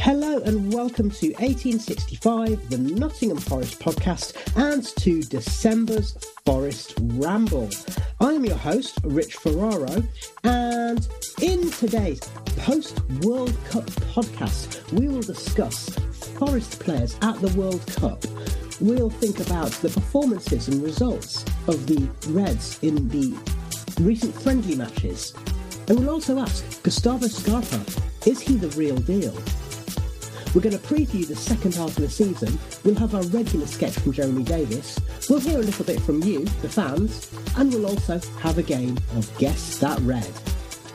Hello and welcome to 1865, the Nottingham Forest podcast, and to December's Forest Ramble. I'm your host, Rich Ferraro, and in today's post World Cup podcast, we will discuss Forest players at the World Cup. We'll think about the performances and results of the Reds in the recent friendly matches. And we'll also ask Gustavo Scarpa, is he the real deal? We're going to preview the second half of the season. We'll have our regular sketch from Jeremy Davis. We'll hear a little bit from you, the fans, and we'll also have a game of Guess That Red.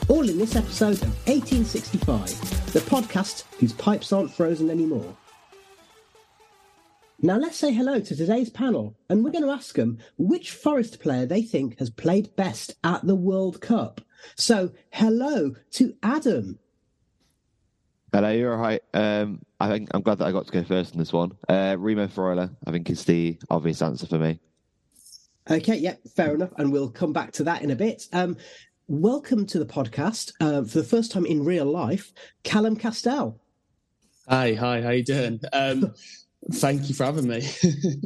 All in this episode of 1865, the podcast whose pipes aren't frozen anymore. Now let's say hello to today's panel, and we're going to ask them which Forest player they think has played best at the World Cup. So, hello to Adam. Hello, you're all right. Um, I think I'm glad that I got to go first in this one. Uh, Remo Freuler, I think, is the obvious answer for me. Okay, yeah, fair enough, and we'll come back to that in a bit. Um, welcome to the podcast uh, for the first time in real life, Callum Castell. Hi, hi, how you doing? Um, Thank you for having me.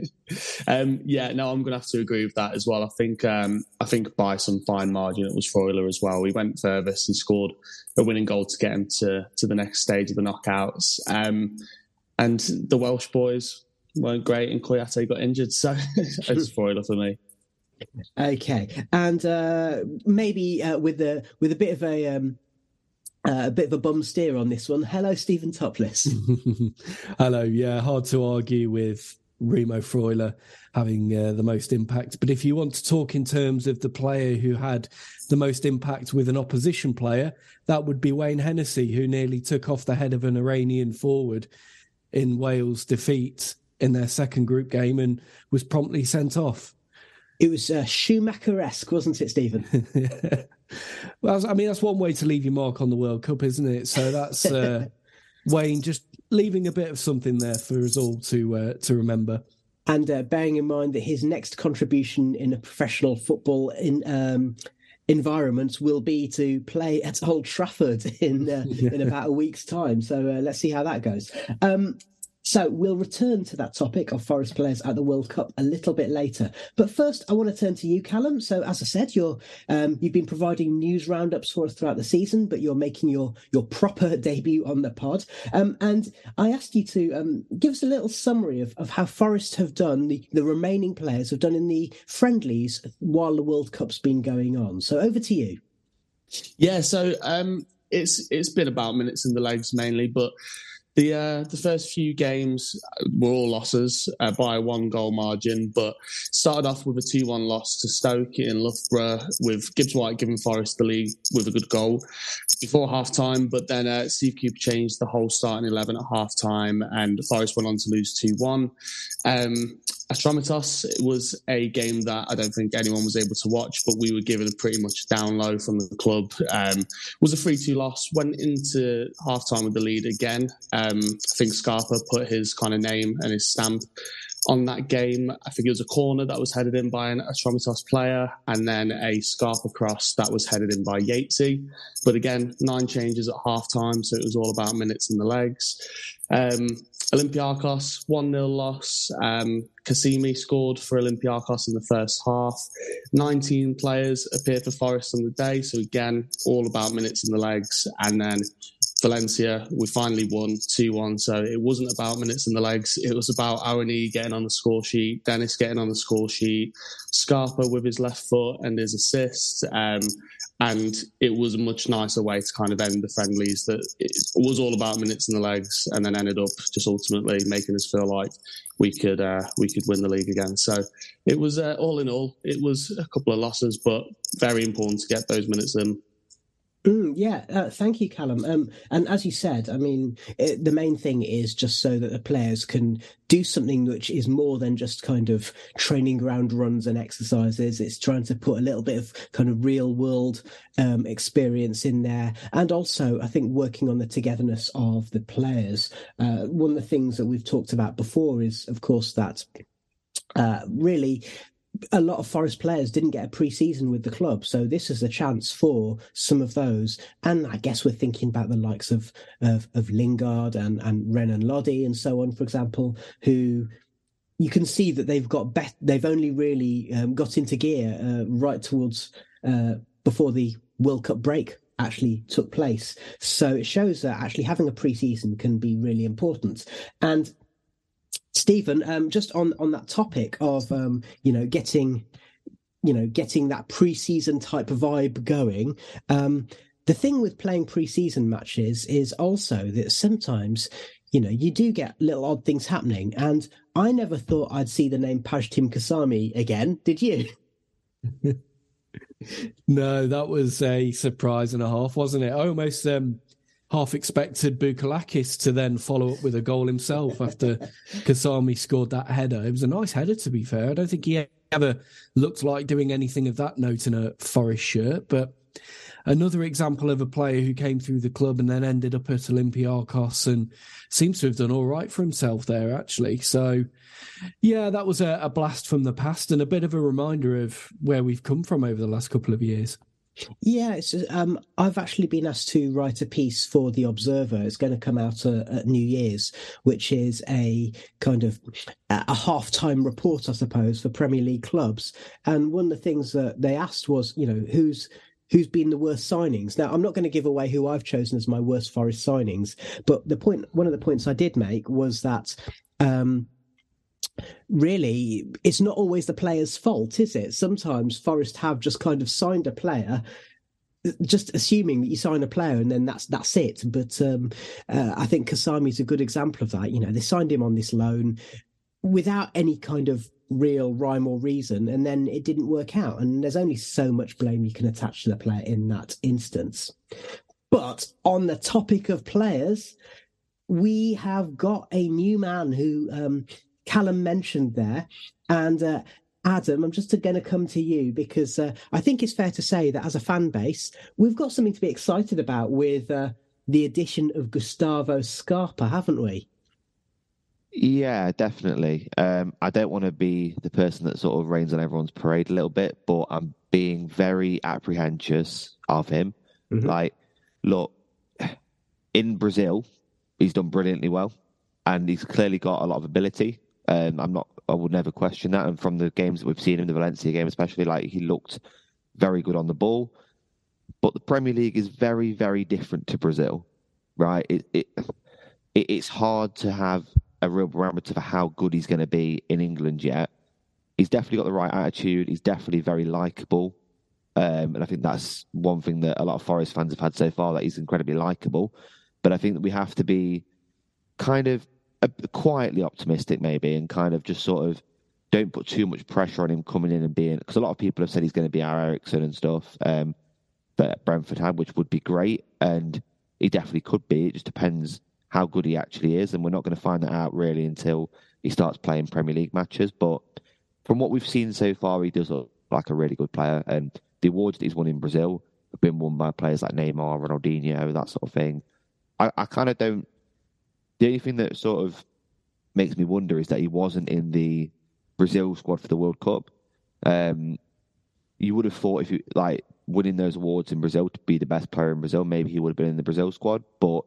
um, yeah, no, I'm going to have to agree with that as well. I think um, I think by some fine margin it was Freuler as well. We went furthest and scored a winning goal to get him to to the next stage of the knockouts. Um, and the Welsh boys weren't great, and Kouyaté got injured, so it's Freuler for me. Okay, and uh, maybe uh, with a with a bit of a um, uh, a bit of a bum steer on this one. Hello, Stephen Topless. Hello. Yeah, hard to argue with Remo Freuler having uh, the most impact. But if you want to talk in terms of the player who had the most impact with an opposition player, that would be Wayne Hennessy, who nearly took off the head of an Iranian forward in Wales' defeat in their second group game and was promptly sent off. It was uh, Schumacher-esque, wasn't it, Stephen? yeah. Well, I mean, that's one way to leave your mark on the World Cup, isn't it? So that's uh, Wayne just leaving a bit of something there for us all to uh, to remember. And uh, bearing in mind that his next contribution in a professional football in um, environment will be to play at Old Trafford in uh, in about a week's time. So uh, let's see how that goes. Um, so we'll return to that topic of Forest players at the World Cup a little bit later. But first, I want to turn to you, Callum. So as I said, you're um, you've been providing news roundups for us throughout the season, but you're making your your proper debut on the pod. Um, and I asked you to um, give us a little summary of, of how Forest have done, the, the remaining players have done in the friendlies while the World Cup's been going on. So over to you. Yeah, so um, it's it's been about minutes in the legs mainly, but the uh, the first few games were all losses uh, by one goal margin, but started off with a two one loss to Stoke in Loughborough with Gibbs White giving Forest the lead with a good goal before half time. But then uh, Steve Cooper changed the whole starting eleven at half time, and Forest went on to lose two one. Um, was a game that I don't think anyone was able to watch, but we were given a pretty much down low from the club. Um, was a 3 2 loss, went into half time with the lead again. Um, Um, I think Scarpa put his kind of name and his stamp on that game. I think it was a corner that was headed in by an Atromitos player, and then a Scarpa cross that was headed in by Yatesy. But again, nine changes at half time, so it was all about minutes in the legs. Um, Olympiacos, 1 0 loss. Um, Kasami scored for Olympiacos in the first half. 19 players appeared for Forest on the day. So, again, all about minutes in the legs. And then Valencia, we finally won 2 1. So, it wasn't about minutes in the legs. It was about Awoniyi getting on the score sheet, Dennis getting on the score sheet, Scarpa with his left foot and his assist. Um, and it was a much nicer way to kind of end the friendlies that it was all about minutes in the legs and then ended up just ultimately making us feel like we could uh, we could win the league again so it was uh, all in all it was a couple of losses but very important to get those minutes in Mm, yeah, uh, thank you, Callum. Um, and as you said, I mean, it, the main thing is just so that the players can do something which is more than just kind of training ground runs and exercises. It's trying to put a little bit of kind of real world um, experience in there, and also I think working on the togetherness of the players. Uh, one of the things that we've talked about before is, of course, that uh, really a lot of Forest players didn't get a pre-season with the club, so this is a chance for some of those. And I guess we're thinking about the likes of of, of Lingard and and Renan Lodi and so on, for example, who you can see that they've got bet- they've only really um, got into gear uh, right towards uh, before the World Cup break actually took place. So it shows that actually having a pre-season can be really important. And Stephen, um, just on on that topic of um, you know getting you know getting that preseason type vibe going. Um, the thing with playing preseason matches is also that sometimes you know you do get little odd things happening, and I never thought I'd see the name Pajtim Kasami again. Did you? no, that was a surprise and a half, wasn't it? I almost um, half expected Bouchalakis to then follow up with a goal himself after Kasami scored that header. It was a nice header, to be fair. I don't think he ever looked like doing anything of that note in a Forest shirt, but another example of a player who came through the club and then ended up at Olympiacos and seems to have done all right for himself there, actually. So, yeah, that was a, a blast from the past and a bit of a reminder of where we've come from over the last couple of years. Yeah, um, I've actually been asked to write a piece for the Observer. It's going to come out uh, at New Year's, which is a kind of a half-time report, I suppose, for Premier League clubs. And one of the things that they asked was, you know, who's who's been the worst signings. Now, I'm not going to give away who I've chosen as my worst Forest signings, but the point, one of the points I did make was that. Um, really it's not always the player's fault, is it? Sometimes Forest have just kind of signed a player just assuming that you sign a player and then that's that's it. But um, uh, I think Kasami is a good example of that. You know, they signed him on this loan without any kind of real rhyme or reason, and then it didn't work out. And there's only so much blame you can attach to the player in that instance. But on the topic of players, we have got a new man who um, Callum mentioned there. And uh, Adam, I'm just going to come to you because uh, I think it's fair to say that as a fan base, we've got something to be excited about with uh, the addition of Gustavo Scarpa, haven't we? Yeah, definitely. Um, I don't want to be the person that sort of rains on everyone's parade a little bit, but I'm being very apprehensive of him. Mm-hmm. Like, look, in Brazil, he's done brilliantly well, and he's clearly got a lot of ability. Um, I'm not. I would never question that. And from the games that we've seen in the Valencia game, especially, like he looked very good on the ball. But the Premier League is very, very different to Brazil, right? It, it, it it's hard to have a real barometer for how good he's going to be in England yet. He's definitely got the right attitude. He's definitely very likable. Um, and I think that's one thing that a lot of Forest fans have had so far that he's incredibly likable. But I think that we have to be kind of quietly optimistic, maybe, and kind of just sort of don't put too much pressure on him coming in and being because a lot of people have said he's going to be our Eriksen and stuff um, that Brentford had, which would be great, and he definitely could be. It just depends how good he actually is, and we're not going to find that out really until he starts playing Premier League matches. But from what we've seen so far, he does look like a really good player, and the awards that he's won in Brazil have been won by players like Neymar, Ronaldinho, that sort of thing. I, I kind of don't the only thing that sort of makes me wonder is that he wasn't in the Brazil squad for the World Cup. Um, you would have thought if you like winning those awards in Brazil to be the best player in Brazil, maybe he would have been in the Brazil squad. But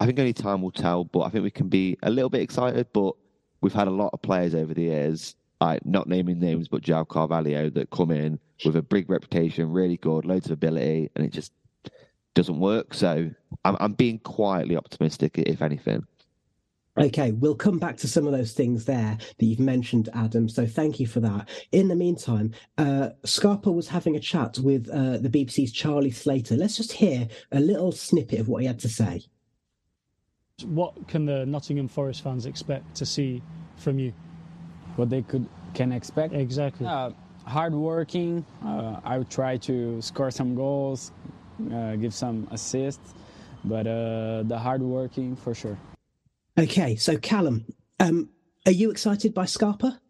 I think only time will tell. But I think we can be a little bit excited. But we've had a lot of players over the years, like not naming names, but João Carvalho that come in with a big reputation, really good, loads of ability, and it just doesn't work. So I'm, I'm being quietly optimistic, if anything. Okay, we'll come back to some of those things there that you've mentioned, Adam. So thank you for that. In the meantime, uh, Scarpa was having a chat with uh, the BBC's Charlie Slater. Let's just hear a little snippet of what he had to say. What can the Nottingham Forest fans expect to see from you? What they could can expect? Exactly. Uh, hard working. Uh, I would try to score some goals, uh, give some assists, but uh, the hard working for sure. Okay, so Callum, um, are you excited by Scarpa?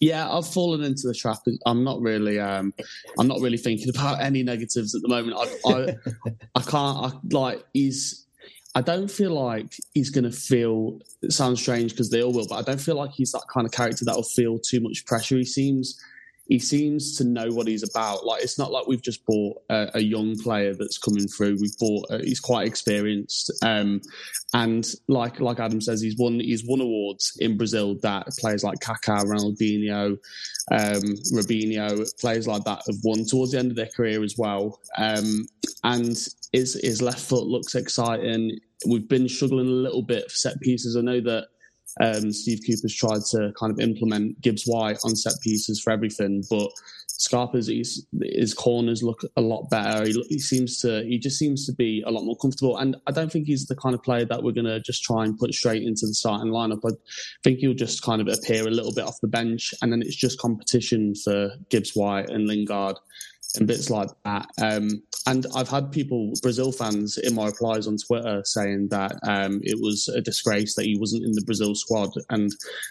Yeah, I've fallen into the trap. I'm not really, um, I'm not really thinking about any negatives at the moment. I, I, I can't. I, like he's. I don't feel like he's going to feel. It sounds strange because they all will, but I don't feel like he's that kind of character that will feel too much pressure. He seems he seems to know what he's about. Like it's not like we've just bought a, a young player that's coming through. We've bought uh, he's quite experienced, um, and like like Adam says, he's won he's won awards in Brazil that players like Kaká, Ronaldinho, um, Robinho, players like that have won towards the end of their career as well. Um, and his his left foot looks exciting. We've been struggling a little bit for set pieces. I know that um, Steve Cooper's tried to kind of implement Gibbs White on set pieces for everything, but Scarpa's his, his corners look a lot better. He, he, seems to he just seems to be a lot more comfortable, and I don't think he's the kind of player that we're going to just try and put straight into the starting lineup. I think he'll just kind of appear a little bit off the bench, and then it's just competition for Gibbs White and Lingard and bits like that. Um, and I've had people, Brazil fans, in my replies on Twitter saying that um, it was a disgrace that he wasn't in the Brazil squad. And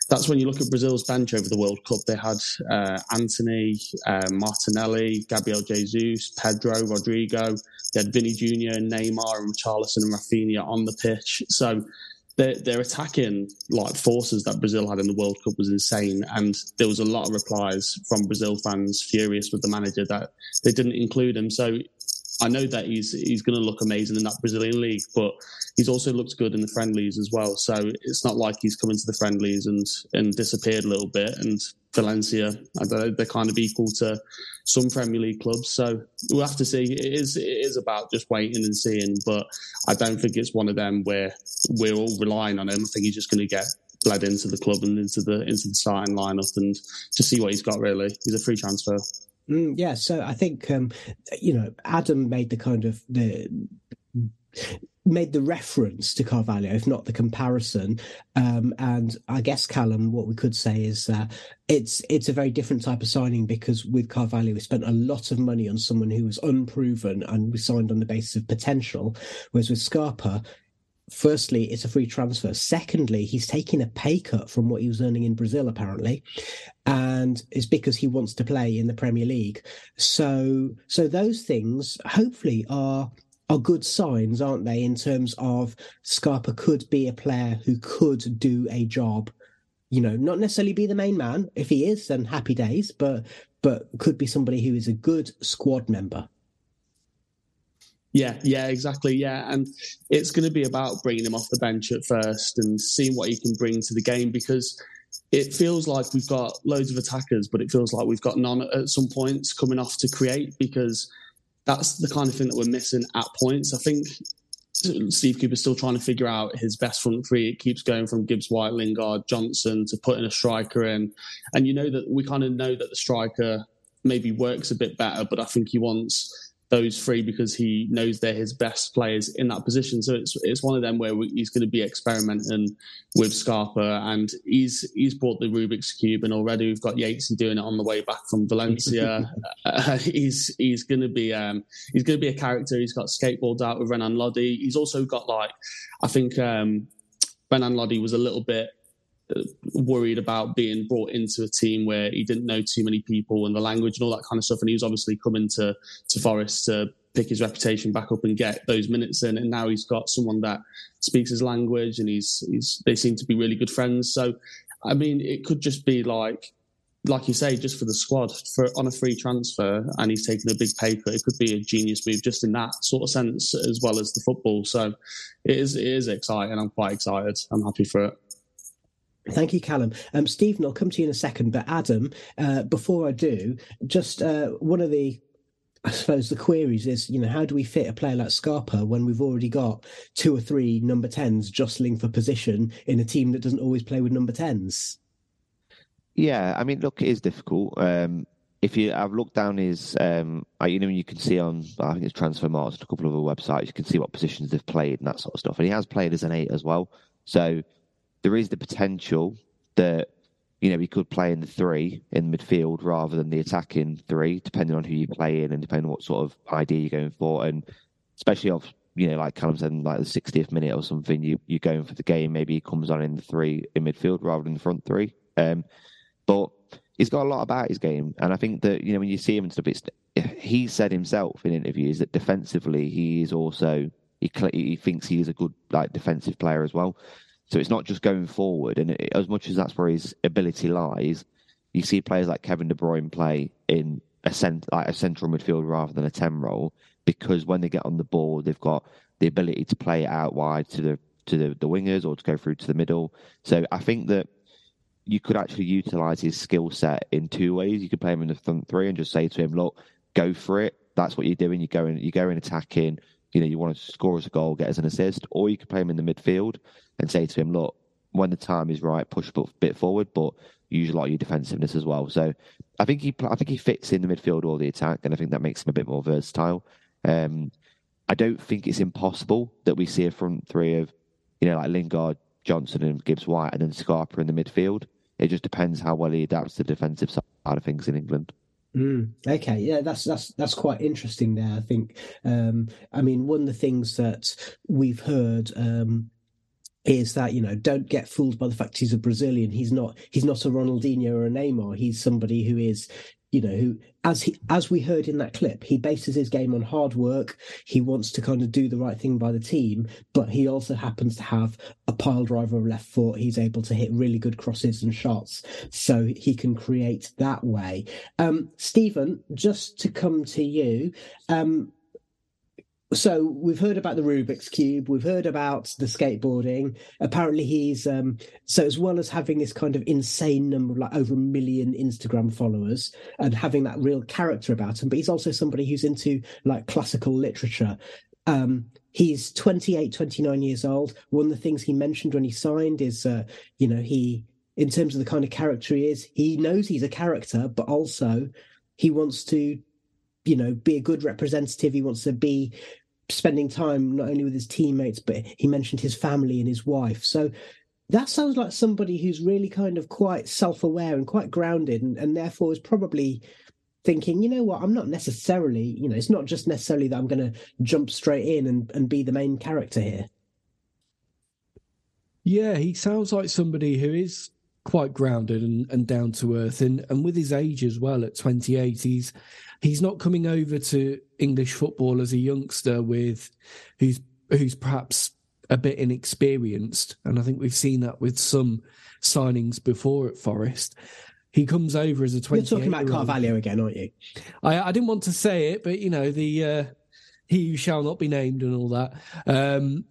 that's when you look at Brazil's bench over the World Cup. They had uh, Antony, uh, Martinelli, Gabriel Jesus, Pedro, Rodrygo. They had Vini Jr., Neymar, and Richarlison and Raphinha on the pitch. So their, their attacking like forces that Brazil had in the World Cup was insane, and there was a lot of replies from Brazil fans furious with the manager that they didn't include him. So I know that he's he's going to look amazing in that Brazilian league, but he's also looked good in the friendlies as well. So it's not like he's come into the friendlies and and disappeared a little bit. And Valencia, I don't know, they're kind of equal to some Premier League clubs. So we'll have to see. It is it is about just waiting and seeing, but I don't think it's one of them where we're all relying on him. I think he's just going to get bled into the club and into the into the starting lineup and to see what he's got. Really, he's a free transfer. Mm, yeah, so I think um, you know Adam made the kind of the made the reference to Carvalho, if not the comparison. Um, and I guess Callum, what we could say is that it's it's a very different type of signing because with Carvalho, we spent a lot of money on someone who was unproven and we signed on the basis of potential. Whereas with Scarpa, firstly, it's a free transfer. Secondly, he's taking a pay cut from what he was earning in Brazil, apparently, and it's because he wants to play in the Premier League. So, so those things hopefully are are good signs, aren't they? In terms of Scarpa could be a player who could do a job. You know, not necessarily be the main man. If he is, then happy days. But but could be somebody who is a good squad member. Yeah, yeah, exactly. Yeah, and it's going to be about bringing him off the bench at first and seeing what he can bring to the game because it feels like we've got loads of attackers, but it feels like we've got none at some points coming off to create because that's the kind of thing that we're missing at points. I think Steve Cooper's still trying to figure out his best front three. It keeps going from Gibbs, White, Lingard, Johnson to putting a striker in, and you know that we kind of know that the striker maybe works a bit better, but I think he wants those three because he knows they're his best players in that position. So it's it's one of them where we, he's going to be experimenting with Scarpa, and he's he's brought the Rubik's cube, and already we've got Yatesy doing it on the way back from Valencia. uh, he's he's going to be um, he's going to be a character. He's got skateboards out with Renan Lodi. He's also got like I think um, Renan Lodi was a little bit worried about being brought into a team where he didn't know too many people and the language and all that kind of stuff. And he was obviously coming to to Forest to pick his reputation back up and get those minutes in. And now he's got someone that speaks his language, and he's he's they seem to be really good friends. So, I mean, it could just be like like you say, just for the squad for on a free transfer, and he's taking a big pay. It could be a genius move just in that sort of sense, as well as the football. So it is it is exciting. I'm quite excited. I'm happy for it. Thank you, Callum. Um, Stephen, I'll come to you in a second, but Adam, uh, before I do, just uh, one of the I suppose the queries is, you know, how do we fit a player like Scarpa when we've already got two or three number 10s jostling for position in a team that doesn't always play with number 10s? Yeah, I mean, look, it is difficult. Um, if you, I've looked down his, um, you know, you can see on, I think it's Transfermarkt and a couple of other websites, you can see what positions they've played and that sort of stuff. And he has played as an eight as well. So there is the potential that, you know, he could play in the three in midfield rather than the attacking three, depending on who you play in and depending on what sort of idea you're going for. And especially off, you know, like Callum said, like the 60th minute or something, you, you're going for the game. Maybe he comes on in the three in midfield rather than the front three. Um, but he's got a lot about his game, and I think that you know when you see him and stuff, it's he said himself in interviews that defensively he is also he he thinks he is a good like defensive player as well. So it's not just going forward, and it, as much as that's where his ability lies, you see players like Kevin De Bruyne play in a cent, like a central midfield rather than a ten role because when they get on the ball, they've got the ability to play out wide to the to the, the wingers or to go through to the middle. So I think that you could actually utilize his skill set in two ways. You could play him in the front three and just say to him, "Look, go for it. That's what you're doing. You go in, you go in attacking. You know, you want to score us a goal, get us an assist, or you could play him in the midfield and say to him, "Look, when the time is right, push a bit forward, but use a lot of your defensiveness as well." So, I think he, I think he fits in the midfield or the attack, and I think that makes him a bit more versatile. Um, I don't think it's impossible that we see a front three of, you know, like Lingard, Johnson, and Gibbs White, and then Scarpa in the midfield. It just depends how well he adapts to the defensive side of things in England. Mm, okay, yeah, that's that's that's quite interesting. There, I think. Um, I mean, one of the things that we've heard um, is that you know don't get fooled by the fact he's a Brazilian. He's not. He's not a Ronaldinho or a Neymar. He's somebody who is you know, who as he as we heard in that clip, he bases his game on hard work. He wants to kind of do the right thing by the team, but he also happens to have a pile driver left foot. He's able to hit really good crosses and shots, so he can create that way. Um, Stephen, just to come to you, um, so we've heard about the Rubik's cube, we've heard about the skateboarding. Apparently, he's um, so as well as having this kind of insane number of like over a million Instagram followers and having that real character about him, but he's also somebody who's into like classical literature. Um, he's 28, 29 years old. One of the things he mentioned when he signed is, uh, you know, he in terms of the kind of character he is, he knows he's a character, but also he wants to you know be a good representative he wants to be spending time not only with his teammates, but he mentioned his family and his wife. So that sounds like somebody who's really kind of quite self-aware and quite grounded, and, and therefore is probably thinking, you know what, I'm not necessarily, you know, it's not just necessarily that I'm going to jump straight in and, and be the main character here. Yeah, he sounds like somebody who is quite grounded and, and down to earth, and and with his age as well, at 28, he's he's not coming over to English football as a youngster with who's who's perhaps a bit inexperienced, and I think we've seen that with some signings before at Forest. He comes over as a 20. You're talking about Carvalho again, aren't you? I, I didn't want to say it, but you know the uh, he who shall not be named and all that. Um,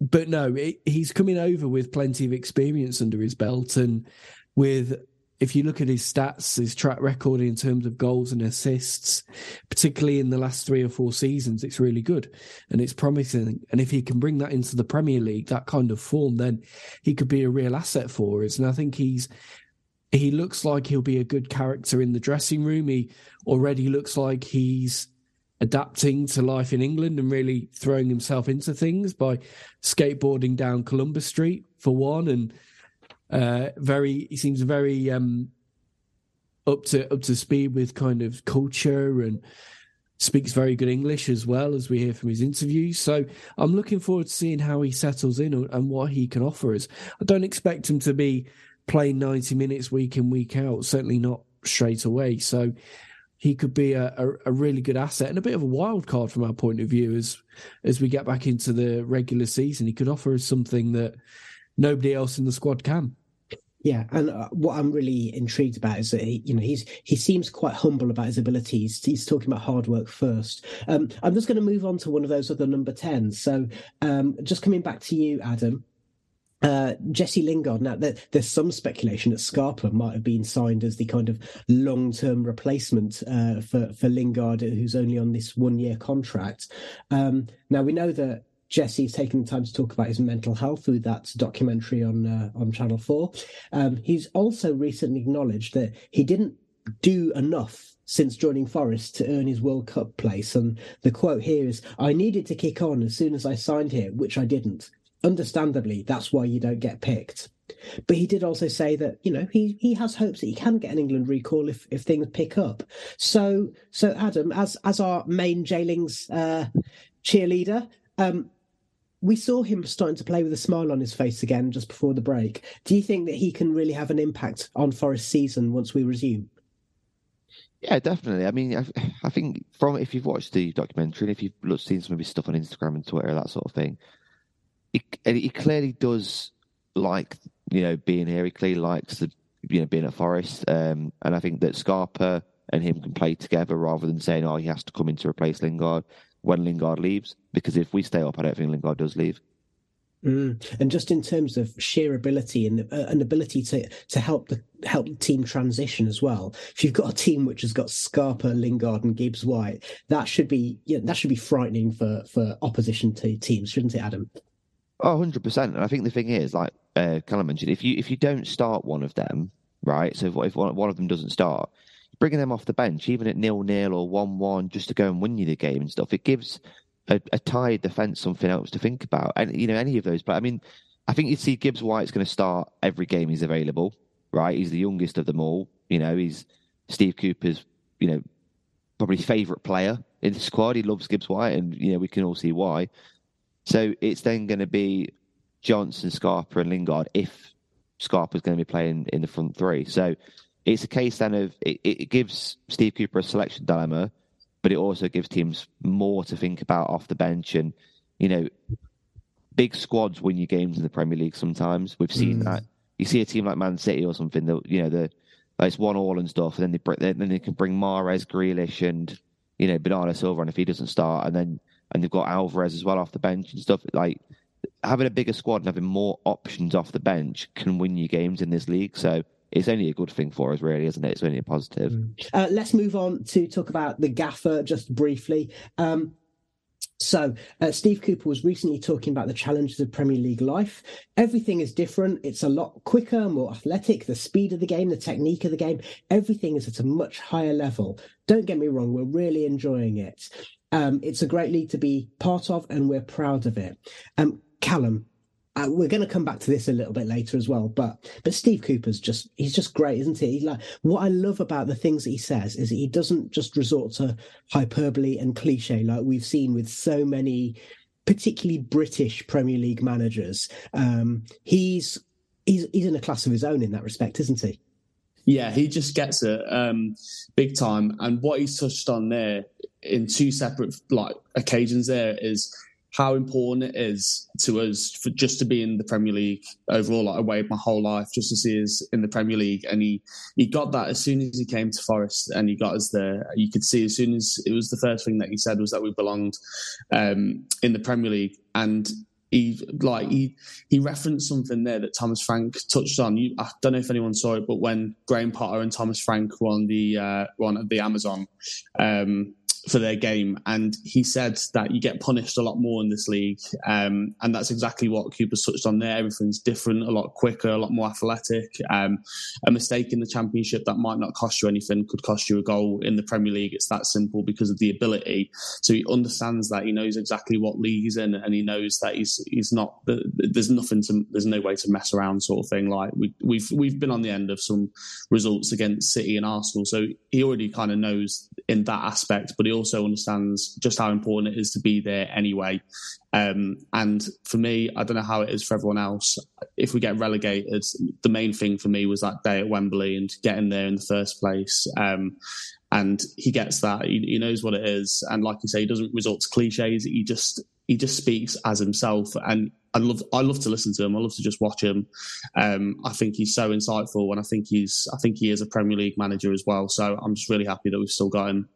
but no, it, he's coming over with plenty of experience under his belt, and with if you look at his stats, his track record in terms of goals and assists, particularly in the last three or four seasons, it's really good and it's promising. And if he can bring that into the Premier League, that kind of form, then he could be a real asset for us. And I think he's he looks like he'll be a good character in the dressing room. He already looks like he's adapting to life in England and really throwing himself into things by skateboarding down Columbus Street for one and uh, very, he seems very um, up to up to speed with kind of culture and speaks very good English as well as we hear from his interviews. So I'm looking forward to seeing how he settles in and what he can offer us. I don't expect him to be playing 90 minutes week in week out. Certainly not straight away. So he could be a, a, a, really good asset and a bit of a wild card from our point of view as as we get back into the regular season. He could offer us something that nobody else in the squad can. Yeah, and uh, what I'm really intrigued about is that he, you know he's he seems quite humble about his abilities. He's talking about hard work first. Um, I'm just going to move on to one of those other number tens. So, um, just coming back to you, Adam. Uh, Jesse Lingard. Now, there, there's some speculation that Scarpa might have been signed as the kind of long-term replacement uh, for for Lingard, who's only on this one-year contract. Um, now we know that Jesse's taken the time to talk about his mental health through that documentary on uh, on Channel Four. Um, he's also recently acknowledged that he didn't do enough since joining Forest to earn his World Cup place. And the quote here is, "I needed to kick on as soon as I signed here, which I didn't. Understandably, that's why you don't get picked." But he did also say that you know he he has hopes that he can get an England recall if if things pick up. So so Adam, as as our main JLingz uh, cheerleader, um, we saw him starting to play with a smile on his face again just before the break. Do you think that he can really have an impact on Forest season once we resume? Yeah, definitely. I mean, I, I think from if you've watched the documentary and if you've seen some of his stuff on Instagram and Twitter, that sort of thing, he, he clearly does like you know being here. He clearly likes the you know being at Forest, um, and I think that Scarpa and him can play together rather than saying, "Oh, he has to come in to replace Lingard." when Lingard leaves. Because if we stay up, I don't think Lingard does leave. Mm. And just in terms of sheer ability and uh, an ability to to help the help the team transition as well. If you've got a team which has got Scarpa, Lingard, and Gibbs White, that should be yeah, that should be frightening for for opposition to teams, shouldn't it, Adam? Oh, 100 percent. And I think the thing is, like uh, Callum mentioned, if you if you don't start one of them, right? So if, if one, one of them doesn't start, bringing them off the bench, even at nil nil or one one, just to go and win you the game and stuff, it gives a, a tired defence something else to think about. And you know, any of those. But I mean, I think you see Gibbs White's going to start every game he's available. Right, he's the youngest of them all. You know, he's Steve Cooper's. You know, probably favourite player in the squad. He loves Gibbs White, and you know we can all see why. So it's then going to be Johnson, Scarpa, and Lingard if Scarpa's going to be playing in the front three. So it's a case then of it, it gives Steve Cooper a selection dilemma, but it also gives teams more to think about off the bench. And, you know, big squads win you games in the Premier League sometimes. We've seen mm. that. You see a team like Man City or something that, you know, the like it's one all and stuff, and then they then they can bring Mahrez, Grealish, and you know Bernardo Silva, and if he doesn't start, and then and they've got Alvarez as well off the bench and stuff. Like having a bigger squad and having more options off the bench can win you games in this league. So it's only a good thing for us, really, isn't it? It's only a positive. Mm. Uh, let's move on to talk about the gaffer just briefly. Um, so, uh, Steve Cooper was recently talking about the challenges of Premier League life. Everything is different. It's a lot quicker, more athletic. The speed of the game, the technique of the game, everything is at a much higher level. Don't get me wrong, we're really enjoying it. Um, it's a great league to be part of, and we're proud of it. Um, Callum, uh, we're going to come back to this a little bit later as well, but but Steve Cooper's just he's just great, isn't he? Like what I love about the things that he says is he doesn't just resort to hyperbole and cliche like we've seen with so many, particularly British Premier League managers. Um, he's he's he's in a class of his own in that respect, isn't he? Yeah, he just gets it um, big time. And what he's touched on there in two separate like occasions there is how important it is to us for just to be in the Premier League overall. Like I waited my whole life just to see us in the Premier League, and he he got that as soon as he came to Forest, and he got us there. You could see as soon as it was the first thing that he said was that we belonged um, in the Premier League, and he like he he referenced something there that Thomas Frank touched on. You, I don't know if anyone saw it, but when Graham Potter and Thomas Frank were on the uh, were on the Amazon. Um, for their game. And he said that you get punished a lot more in this league. Um, and that's exactly what Cooper's touched on there. Everything's different, a lot quicker, a lot more athletic. Um, a mistake in the championship that might not cost you anything could cost you a goal in the Premier League. It's that simple because of the ability. So he understands that. He knows exactly what league he's in and he knows that he's he's not there's nothing to there's no way to mess around sort of thing. Like we, we've we've been on the end of some results against City and Arsenal. So he already kind of knows in that aspect, but he also understands just how important it is to be there anyway. Um, and for me, I don't know how it is for everyone else. If we get relegated, the main thing for me was that day at Wembley and getting there in the first place. Um, and he gets that. He, he, knows what it is, and like you say, he doesn't resort to cliches. He just he just speaks as himself, and I love I love to listen to him. I love to just watch him. Um, I think he's so insightful, and I think he's I think he is a Premier League manager as well. So I'm just really happy that we've still got him.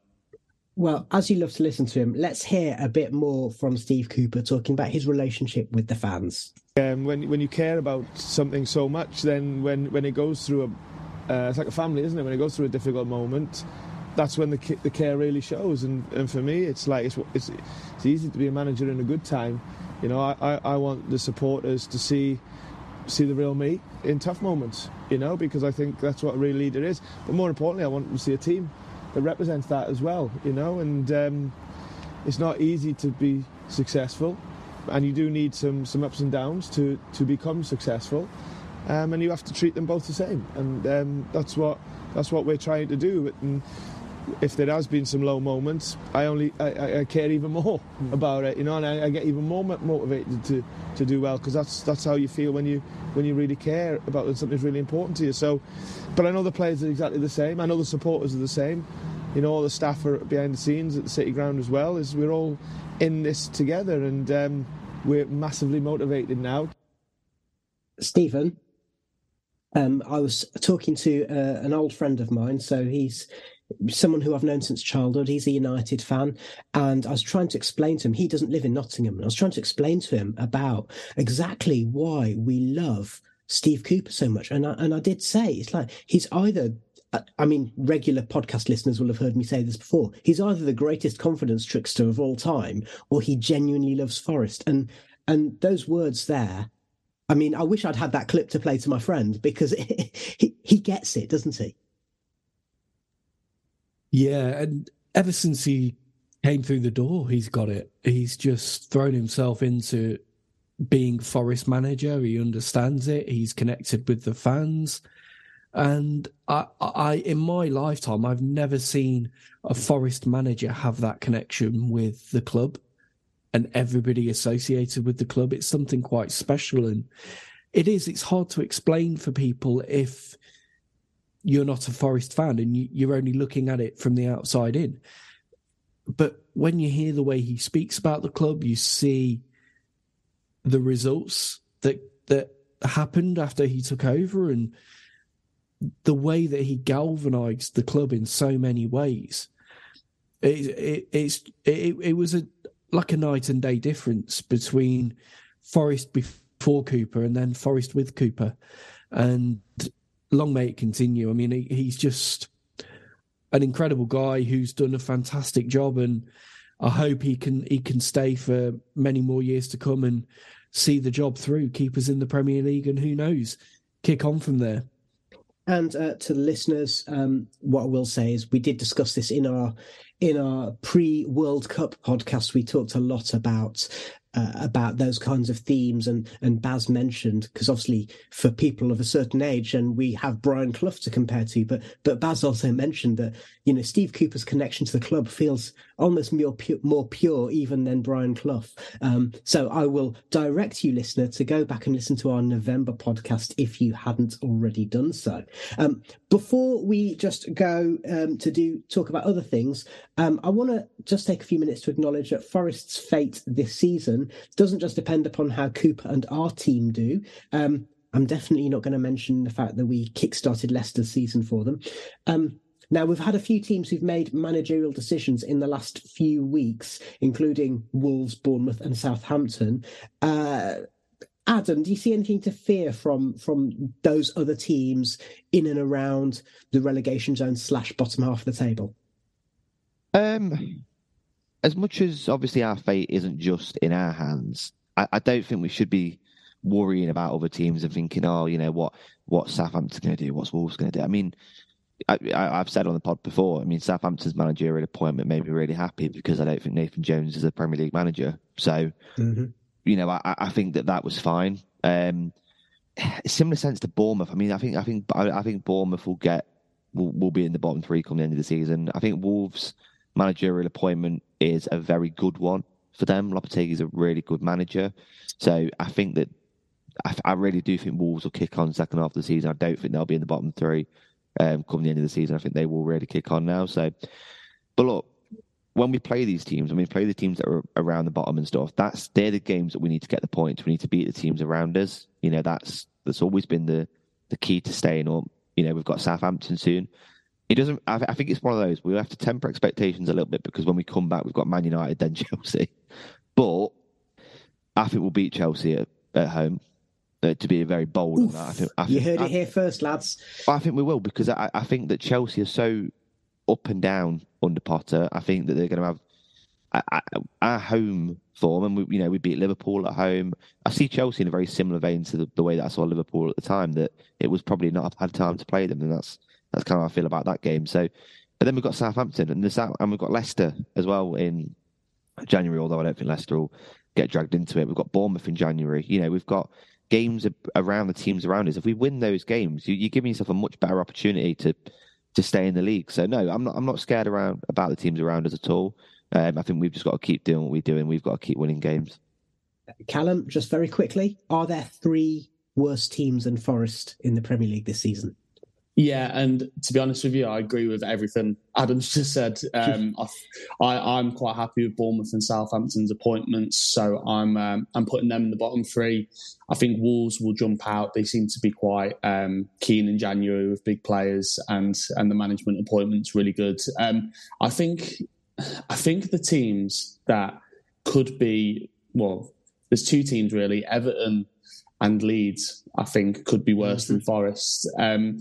Well, as you love to listen to him, let's hear a bit more from Steve Cooper talking about his relationship with the fans. Um, when when you care about something so much, then when when it goes through a uh, it's like a family, isn't it? When it goes through a difficult moment, that's when the the care really shows. And, and for me, it's like it's, it's it's easy to be a manager in a good time. You know, I, I, I want the supporters to see see the real me in tough moments. You know, because I think that's what a real leader is. But more importantly, I want to see a team that represents that as well. You know, and um, it's not easy to be successful, and you do need some some ups and downs to to become successful. Um, and you have to treat them both the same, and um, that's what that's what we're trying to do. And if there has been some low moments, I only I, I care even more mm. about it, you know, and I, I, get even more motivated to, to do well because that's that's how you feel when you when you really care about something's really important to you. So, but I know the players are exactly the same. I know the supporters are the same. You know, all the staff are behind the scenes at the City Ground as well. Is we're all in this together, and um, we're massively motivated now. Stephen, um, I was talking to uh, an old friend of mine, so he's someone who I've known since childhood. He's a United fan. And I was trying to explain to him, he doesn't live in Nottingham. And I was trying to explain to him about exactly why we love Steve Cooper so much. And I, and I did say, it's like he's either I mean, regular podcast listeners will have heard me say this before. He's either the greatest confidence trickster of all time, or he genuinely loves Forest. And and those words there, I mean, I wish I'd had that clip to play to my friend because he he gets it, doesn't he? Yeah, and ever since he came through the door, he's got it. He's just thrown himself into being Forest manager. He understands it. He's connected with the fans. And I, I, in my lifetime, I've never seen a Forest manager have that connection with the club and everybody associated with the club. It's something quite special. And it is, it's hard to explain for people if you're not a Forest fan and you, are only looking at it from the outside in. But when you hear the way he speaks about the club, you see the results that that happened after he took over and the way that he galvanized the club in so many ways. It, it, it's it, it was a like a night and day difference between Forest before Cooper and then Forest with Cooper, and long may it continue. I mean, he, he's just an incredible guy who's done a fantastic job, and I hope he can he can stay for many more years to come and see the job through, keep us in the Premier League, and who knows, kick on from there. And uh, to the listeners, um, what I will say is we did discuss this in our in our pre World Cup podcast. We talked a lot about uh, about those kinds of themes and and Baz mentioned because obviously for people of a certain age and we have Brian Clough to compare to but but Baz also mentioned that you know Steve Cooper's connection to the club feels almost more pure, more pure even than Brian Clough. Um, so I will direct you listener to go back and listen to our November podcast if you hadn't already done so. Um, before we just go um, to do talk about other things um, I want to just take a few minutes to acknowledge that Forest's fate this season doesn't just depend upon how Cooper and our team do. Um, I'm definitely not going to mention the fact that we kickstarted Leicester's season for them. Um, now, we've had a few teams who've made managerial decisions in the last few weeks, including Wolves, Bournemouth, and Southampton. Uh, Adam, do you see anything to fear from from those other teams in and around the relegation zone slash bottom half of the table? Um, as much as obviously our fate isn't just in our hands, I, I don't think we should be worrying about other teams and thinking, oh, you know what, what Southampton's going to do, what's Wolves going to do. I mean, I, have said on the pod before. I mean, Southampton's managerial appointment made me really happy because I don't think Nathan Jones is a Premier League manager. So, mm-hmm. you know, I, I, think that that was fine. Um, similar sense to Bournemouth. I mean, I think I think I, think Bournemouth will get will, will be in the bottom three come the end of the season. I think Wolves managerial appointment is a very good one for them. Lopetegui is a really good manager. So I think that I, I, really do think Wolves will kick on second half of the season. I don't think they'll be in the bottom three. um, come the end of the season. I think they will really kick on now. So, but look, when we play these teams, when we play the teams that are around the bottom and stuff, that's they're the games that we need to get the points. We need to beat the teams around us. You know, that's that's always been the the key to staying up. You know, we've got Southampton soon. It doesn't. I, I think it's one of those. We have to temper expectations a little bit because when we come back, we've got Man United, then Chelsea. But I think we'll beat Chelsea at, at home. Uh, to be very bold Oof, on that, I think, I think you heard I, it here first, lads. I think we will because I, I think that Chelsea are so up and down under Potter. I think that they're going to have our home form, and we, you know we beat Liverpool at home. I see Chelsea in a very similar vein to the, the, way that I saw Liverpool at the time. That it was probably not a bad time to play them, and that's that's kind of how I feel about that game. So, but then we've got Southampton and the and we've got Leicester as well in January. Although I don't think Leicester will get dragged into it. We've got Bournemouth in January. You know, we've got games around the teams around us. If we win those games, you, you're giving yourself a much better opportunity to to stay in the league. So no, I'm not I'm not scared around about the teams around us at all. Um, I think we've just got to keep doing what we're doing. We've got to keep winning games. Callum, just very quickly, are there three worse teams than Forest in the Premier League this season? Yeah, and to be honest with you, I agree with everything Adam's just said. Um, I, am quite happy with Bournemouth and Southampton's appointments, so I'm um, I'm putting them in the bottom three. I think Wolves will jump out. They seem to be quite um, keen in January with big players, and and the management appointments really good. Um, I think I think the teams that could be well, there's two teams really, Everton and Leeds. I think could be worse mm-hmm. than Forest. Um,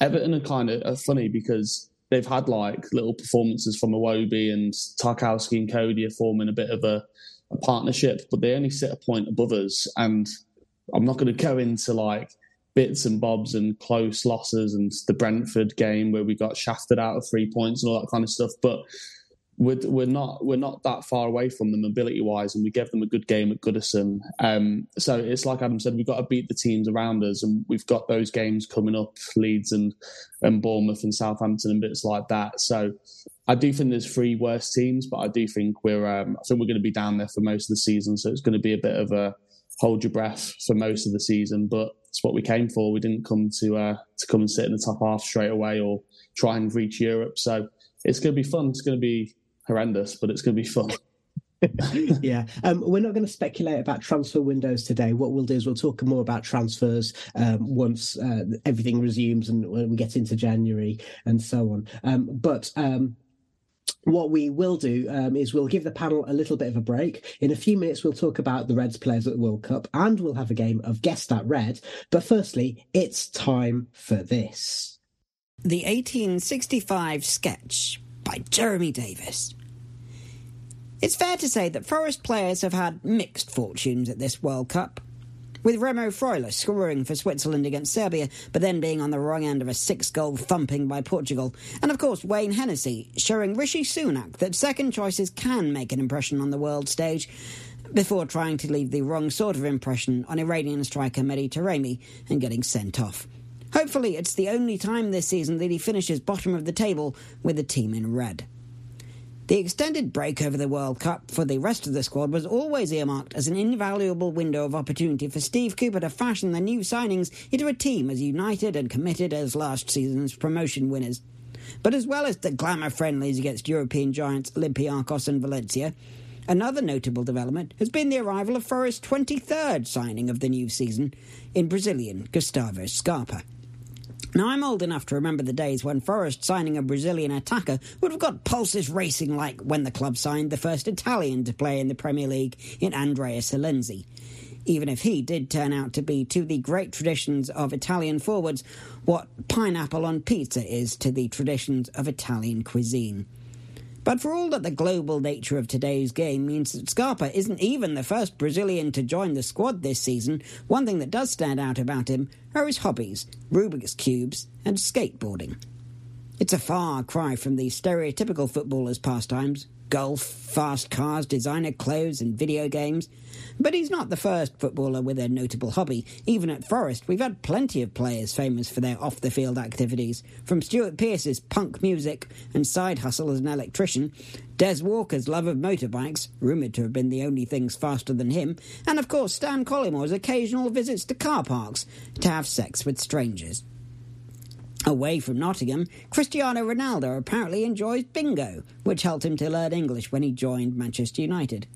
Everton are kind of are funny because they've had like little performances from Iwobi and Tarkowski and Coady are forming a bit of a, a partnership, but they only sit a point above us. And I'm not going to go into like bits and bobs and close losses and the Brentford game where we got shafted out of three points and all that kind of stuff. But we're, we're not we're not that far away from them ability wise, and we gave them a good game at Goodison. Um, so it's like Adam said, we've got to beat the teams around us, and we've got those games coming up, Leeds and and Bournemouth and Southampton and bits like that. So I do think there's three worse teams, but I do think we're um, I think we're going to be down there for most of the season. So it's going to be a bit of a hold your breath for most of the season, but it's what we came for. We didn't come to uh, to come and sit in the top half straight away or try and reach Europe. So it's going to be fun. It's going to be horrendous, but it's going to be fun. yeah, um, we're not going to speculate about transfer windows today. What we'll do is we'll talk more about transfers um, once uh, everything resumes and when we get into January and so on. Um, but um, what we will do um, is we'll give the panel a little bit of a break. In a few minutes, we'll talk about the Reds players at the World Cup and we'll have a game of Guess That Red. But firstly, it's time for this. The 1865 sketch by Jeremy Davis. It's fair to say that Forest players have had mixed fortunes at this World Cup. With Remo Freuler scoring for Switzerland against Serbia, but then being on the wrong end of a six goal thumping by Portugal. And of course, Wayne Hennessy showing Rishi Sunak that second choices can make an impression on the world stage before trying to leave the wrong sort of impression on Iranian striker Mehdi Taremi and getting sent off. Hopefully, it's the only time this season that he finishes bottom of the table with a team in red. The extended break over the World Cup for the rest of the squad was always earmarked as an invaluable window of opportunity for Steve Cooper to fashion the new signings into a team as united and committed as last season's promotion winners. But as well as the glamour friendlies against European giants Olympiacos and Valencia, another notable development has been the arrival of Forest's 23rd signing of the new season in Brazilian Gustavo Scarpa. Now, I'm old enough to remember the days when Forest signing a Brazilian attacker would have got pulses racing like when the club signed the first Italian to play in the Premier League in Andrea Silenzi. Even if he did turn out to be to the great traditions of Italian forwards what pineapple on pizza is to the traditions of Italian cuisine. But for all that the global nature of today's game means that Scarpa isn't even the first Brazilian to join the squad this season, one thing that does stand out about him are his hobbies Rubik's Cubes and skateboarding. It's a far cry from the stereotypical footballer's pastimes golf, fast cars, designer clothes, and video games. But he's not the first footballer with a notable hobby. Even at Forest, we've had plenty of players famous for their off the field activities. From Stuart Pearce's punk music and side hustle as an electrician, Des Walker's love of motorbikes, rumoured to have been the only things faster than him, and of course Stan Collymore's occasional visits to car parks to have sex with strangers. Away from Nottingham, Cristiano Ronaldo apparently enjoys bingo, which helped him to learn English when he joined Manchester United.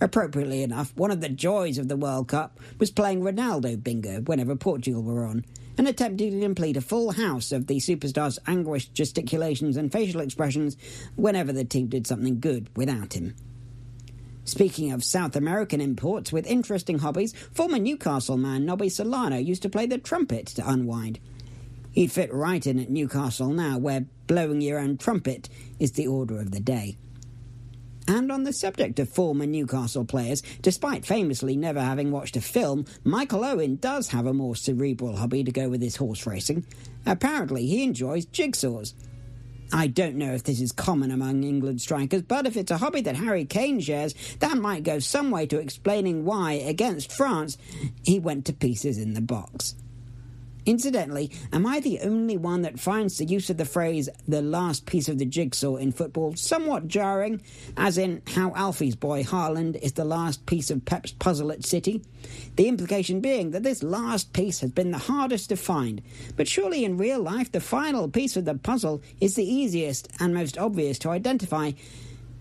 Appropriately enough, one of the joys of the World Cup was playing Ronaldo bingo whenever Portugal were on, and attempting to complete a full house of the superstar's anguished gesticulations and facial expressions whenever the team did something good without him. Speaking of South American imports with interesting hobbies, former Newcastle man Nobby Solano used to play the trumpet to unwind. He'd fit right in at Newcastle now, where blowing your own trumpet is the order of the day. And on the subject of former Newcastle players, despite famously never having watched a film, Michael Owen does have a more cerebral hobby to go with his horse racing. Apparently, he enjoys jigsaws. I don't know if this is common among England strikers, but if it's a hobby that Harry Kane shares, that might go some way to explaining why, against France, he went to pieces in the box. Incidentally, am I the only one that finds the use of the phrase the last piece of the jigsaw in football somewhat jarring, as in how Alfie's boy Haaland is the last piece of Pep's puzzle at City? The implication being that this last piece has been the hardest to find, but surely in real life the final piece of the puzzle is the easiest and most obvious to identify,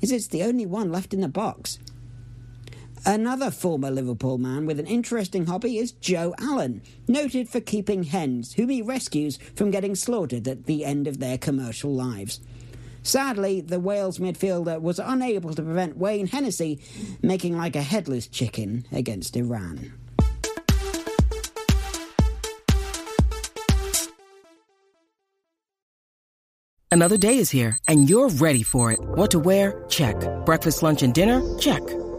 as it's the only one left in the box. Another former Liverpool man with an interesting hobby is Joe Allen, noted for keeping hens, whom he rescues from getting slaughtered at the end of their commercial lives. Sadly, the Wales midfielder was unable to prevent Wayne Hennessy making like a headless chicken against Iran. Another day is here, and you're ready for it. What to wear? Check. Breakfast, lunch, and dinner? Check.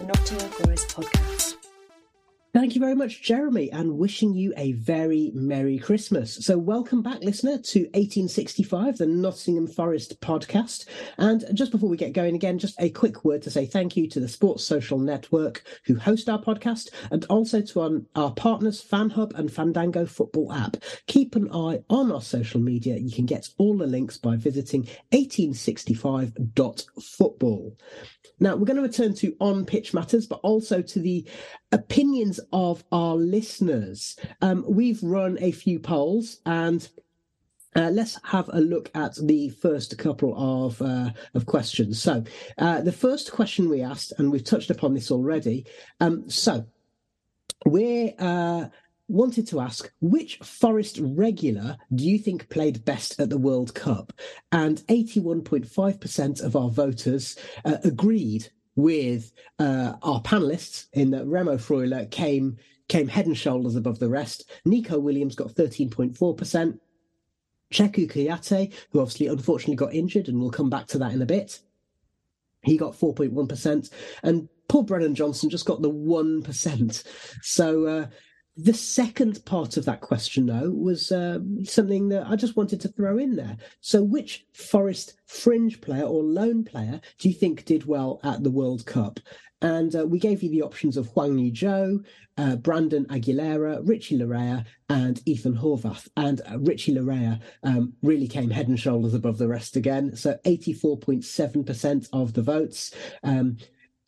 the Nottingham Forest podcast. Thank you very much, Jeremy, and wishing you a very Merry Christmas. So, welcome back, listener, to 1865, the Nottingham Forest podcast. And just before we get going again, just a quick word to say thank you to the Sports Social Network who host our podcast and also to our, our partners, FanHub and Fandango Football app. Keep an eye on our social media. You can get all the links by visiting 1865.football. Now, we're going to return to on pitch matters, but also to the opinions of our listeners. Um, we've run a few polls and uh, let's have a look at the first couple of uh, of questions. So, uh, the first question we asked, and we've touched upon this already. Um, so, we uh, wanted to ask which Forest regular do you think played best at the World Cup? And 81.5% of our voters uh, agreed with uh, our panelists in that Remo Freuler came came head and shoulders above the rest. Neco Williams got 13.4%. Cheikhou Kouyaté, who obviously unfortunately got injured, and we'll come back to that in a bit, he got 4.1%. And Paul Brennan Johnson just got the 1%. So uh, the second part of that question, though, was uh, something that I just wanted to throw in there. So, which Forest fringe player or lone player do you think did well at the World Cup? And uh, we gave you the options of Hwang Ui-jo, uh, Brandon Aguilera, Richie Laryea, and Ethan Horvath. And uh, Richie Laryea um, really came head and shoulders above the rest again. So 84.7% of the votes. Um,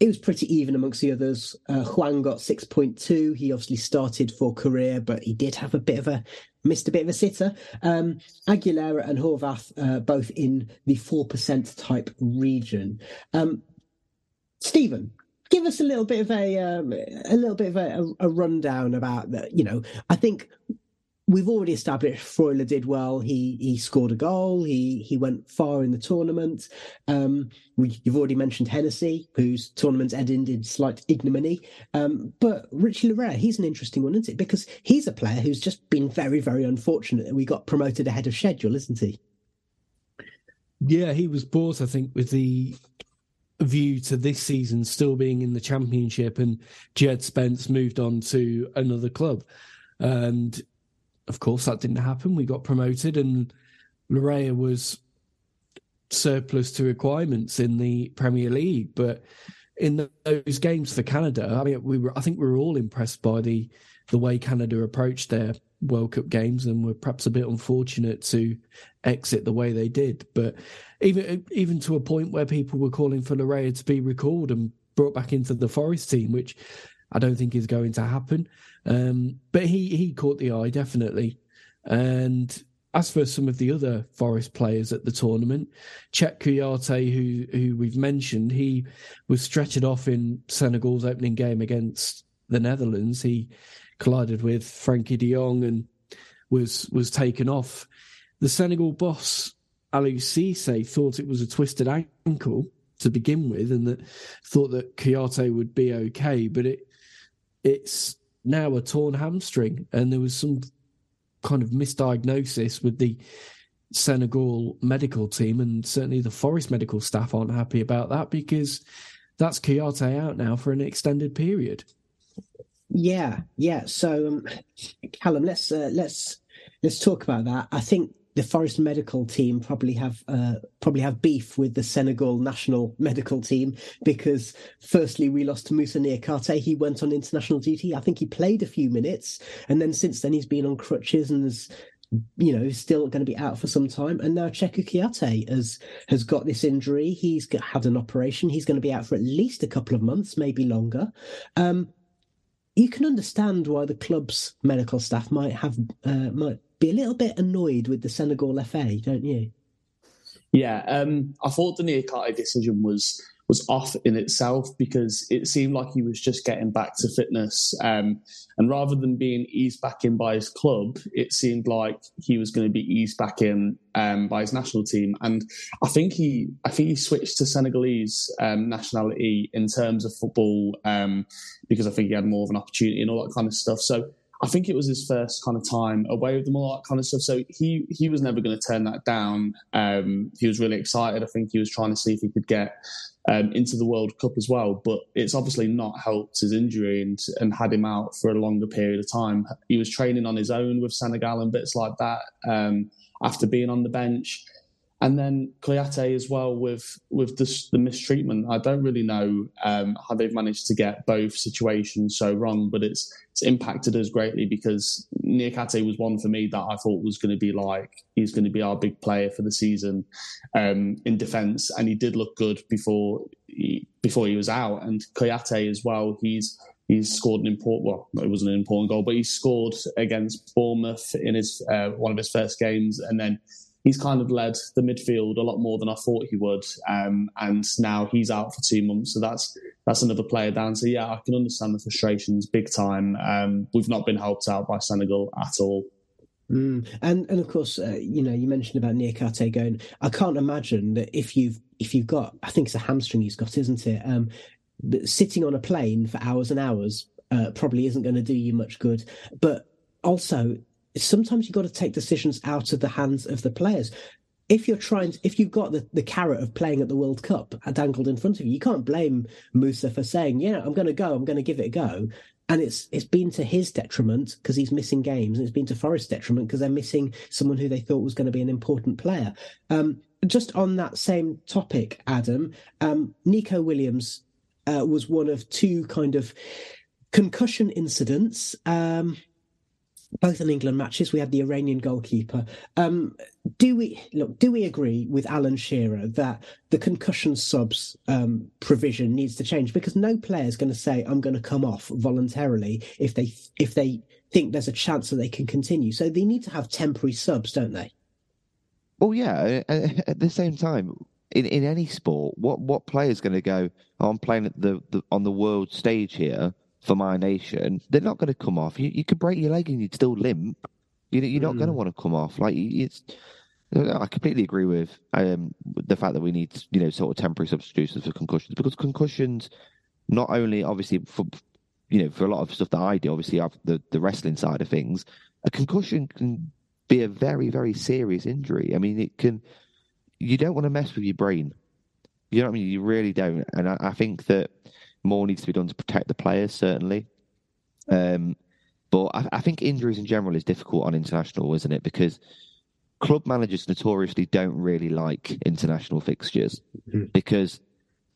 it was pretty even amongst the others. Uh, Hwang got 6.2. He obviously started for Korea, but he did have a bit of a missed a bit of a sitter. Um, Aguilera and Horvath uh, both in the 4% type region. Um, Stephen, give us a little bit of a um, a little bit of a, a, rundown about that. You know, I think we've already established Freuler did well. He he scored a goal. He he went far in the tournament. Um, we, you've already mentioned Hennessy, whose tournament ended in slight ignominy. Um, but Richie Laryea, he's an interesting one, isn't it? Because he's a player who's just been very very unfortunate that we got promoted ahead of schedule, isn't he? Yeah, he was bought, I think, with the view to this season still being in the championship and Jed Spence moved on to another club. And of course, that didn't happen. We got promoted, and Laryea was surplus to requirements in the Premier League, but in those games for Canada, I mean, we were I think we were all impressed by the the way Canada approached their World Cup games and were perhaps a bit unfortunate to exit the way they did. But even even to a point where people were calling for Laryea to be recalled and brought back into the Forest team, which I don't think is going to happen. Um, but he he caught the eye definitely, and as for some of the other Forest players at the tournament, Cheikhou Kouyaté, who who we've mentioned, he was stretched off in Senegal's opening game against the Netherlands. He collided with Frenkie De Jong and was was taken off. The Senegal boss Aliou Cisse thought it was a twisted ankle to begin with, and that thought that Kouyaté would be okay, but it it's now a torn hamstring, and there was some kind of misdiagnosis with the Senegal medical team, and certainly the Forest medical staff aren't happy about that because that's Kouyaté out now for an extended period. Yeah, yeah. So, um, Callum, let's uh, let's let's talk about that. I think the Forest medical team probably have uh, probably have beef with the Senegal national medical team because firstly we lost to Moussa Niakhaté. He went on international duty. I think he played a few minutes, and then since then he's been on crutches and is you know still going to be out for some time. And now Cheikhou Kouyaté has has got this injury. He's had an operation. He's going to be out for at least a couple of months, maybe longer. Um, you can understand why the club's medical staff might have uh, might be a little bit annoyed with the Senegal FA, don't you? Yeah, um, I thought the Niakhaté decision was was off in itself because it seemed like he was just getting back to fitness, um, and rather than being eased back in by his club, it seemed like he was going to be eased back in um, by his national team. And I think he, I think he switched to Senegalese um, nationality in terms of football um, because I think he had more of an opportunity and all that kind of stuff. So I think it was his first kind of time away with them, all that kind of stuff. So he he was never going to turn that down. Um, he was really excited. I think he was trying to see if he could get um, into the World Cup as well. But it's obviously not helped his injury and and had him out for a longer period of time. He was training on his own with Senegal and bits like that um, after being on the bench. And then Kouyaté as well with with the, the mistreatment. I don't really know um, how they've managed to get both situations so wrong, but it's it's impacted us greatly because Niakhaté was one for me that I thought was going to be like he's going to be our big player for the season um, in defence, and he did look good before he, before he was out. And Kouyaté as well, he's he's scored an important well it wasn't an important goal but he scored against Bournemouth in his uh, one of his first games and then he's kind of led the midfield a lot more than I thought he would. Um, and now he's out for two months, so that's that's another player down. So yeah, I can understand the frustrations big time. Um, we've not been helped out by Senegal at all. Mm. And and of course, uh, you know, you mentioned about Niakhaté going. I can't imagine that if you've if you've got, I think it's a hamstring he's got, isn't it? Um, sitting on a plane for hours and hours uh, probably isn't going to do you much good. But also, sometimes you've got to take decisions out of the hands of the players. If you're trying, to, if you've got the, the carrot of playing at the World Cup dangled in front of you, you can't blame Moussa for saying, "Yeah, I'm going to go. I'm going to give it a go." And it's it's been to his detriment because he's missing games, and it's been to Forest's detriment because they're missing someone who they thought was going to be an important player. Um, just on that same topic, Adam, um, Neco Williams uh, was one of two kind of concussion incidents. Um, both in England matches. We had the Iranian goalkeeper. Um, do we look? Do we agree with Alan Shearer that the concussion subs um, provision needs to change because no player is going to say I'm going to come off voluntarily if they if they think there's a chance that they can continue. So they need to have temporary subs, don't they? Well, yeah. At the same time, in, in any sport, what what player is going to go? Oh, I'm playing at the, the on the world stage here for my nation, they're not going to come off. You, you could break your leg and you'd still limp. You, you're not mm. going to want to come off. Like it's, I completely agree with um, the fact that we need, you know, sort of temporary substitutions for concussions because concussions, not only obviously for, you know, for a lot of stuff that I do, obviously have the the wrestling side of things, a concussion can be a very very serious injury. I mean, it can. You don't want to mess with your brain. You know what I mean? You really don't. And I, I think that more needs to be done to protect the players, certainly. Um, but I, I, think injuries in general is difficult on international, isn't it? Because club managers notoriously don't really like international fixtures mm-hmm. because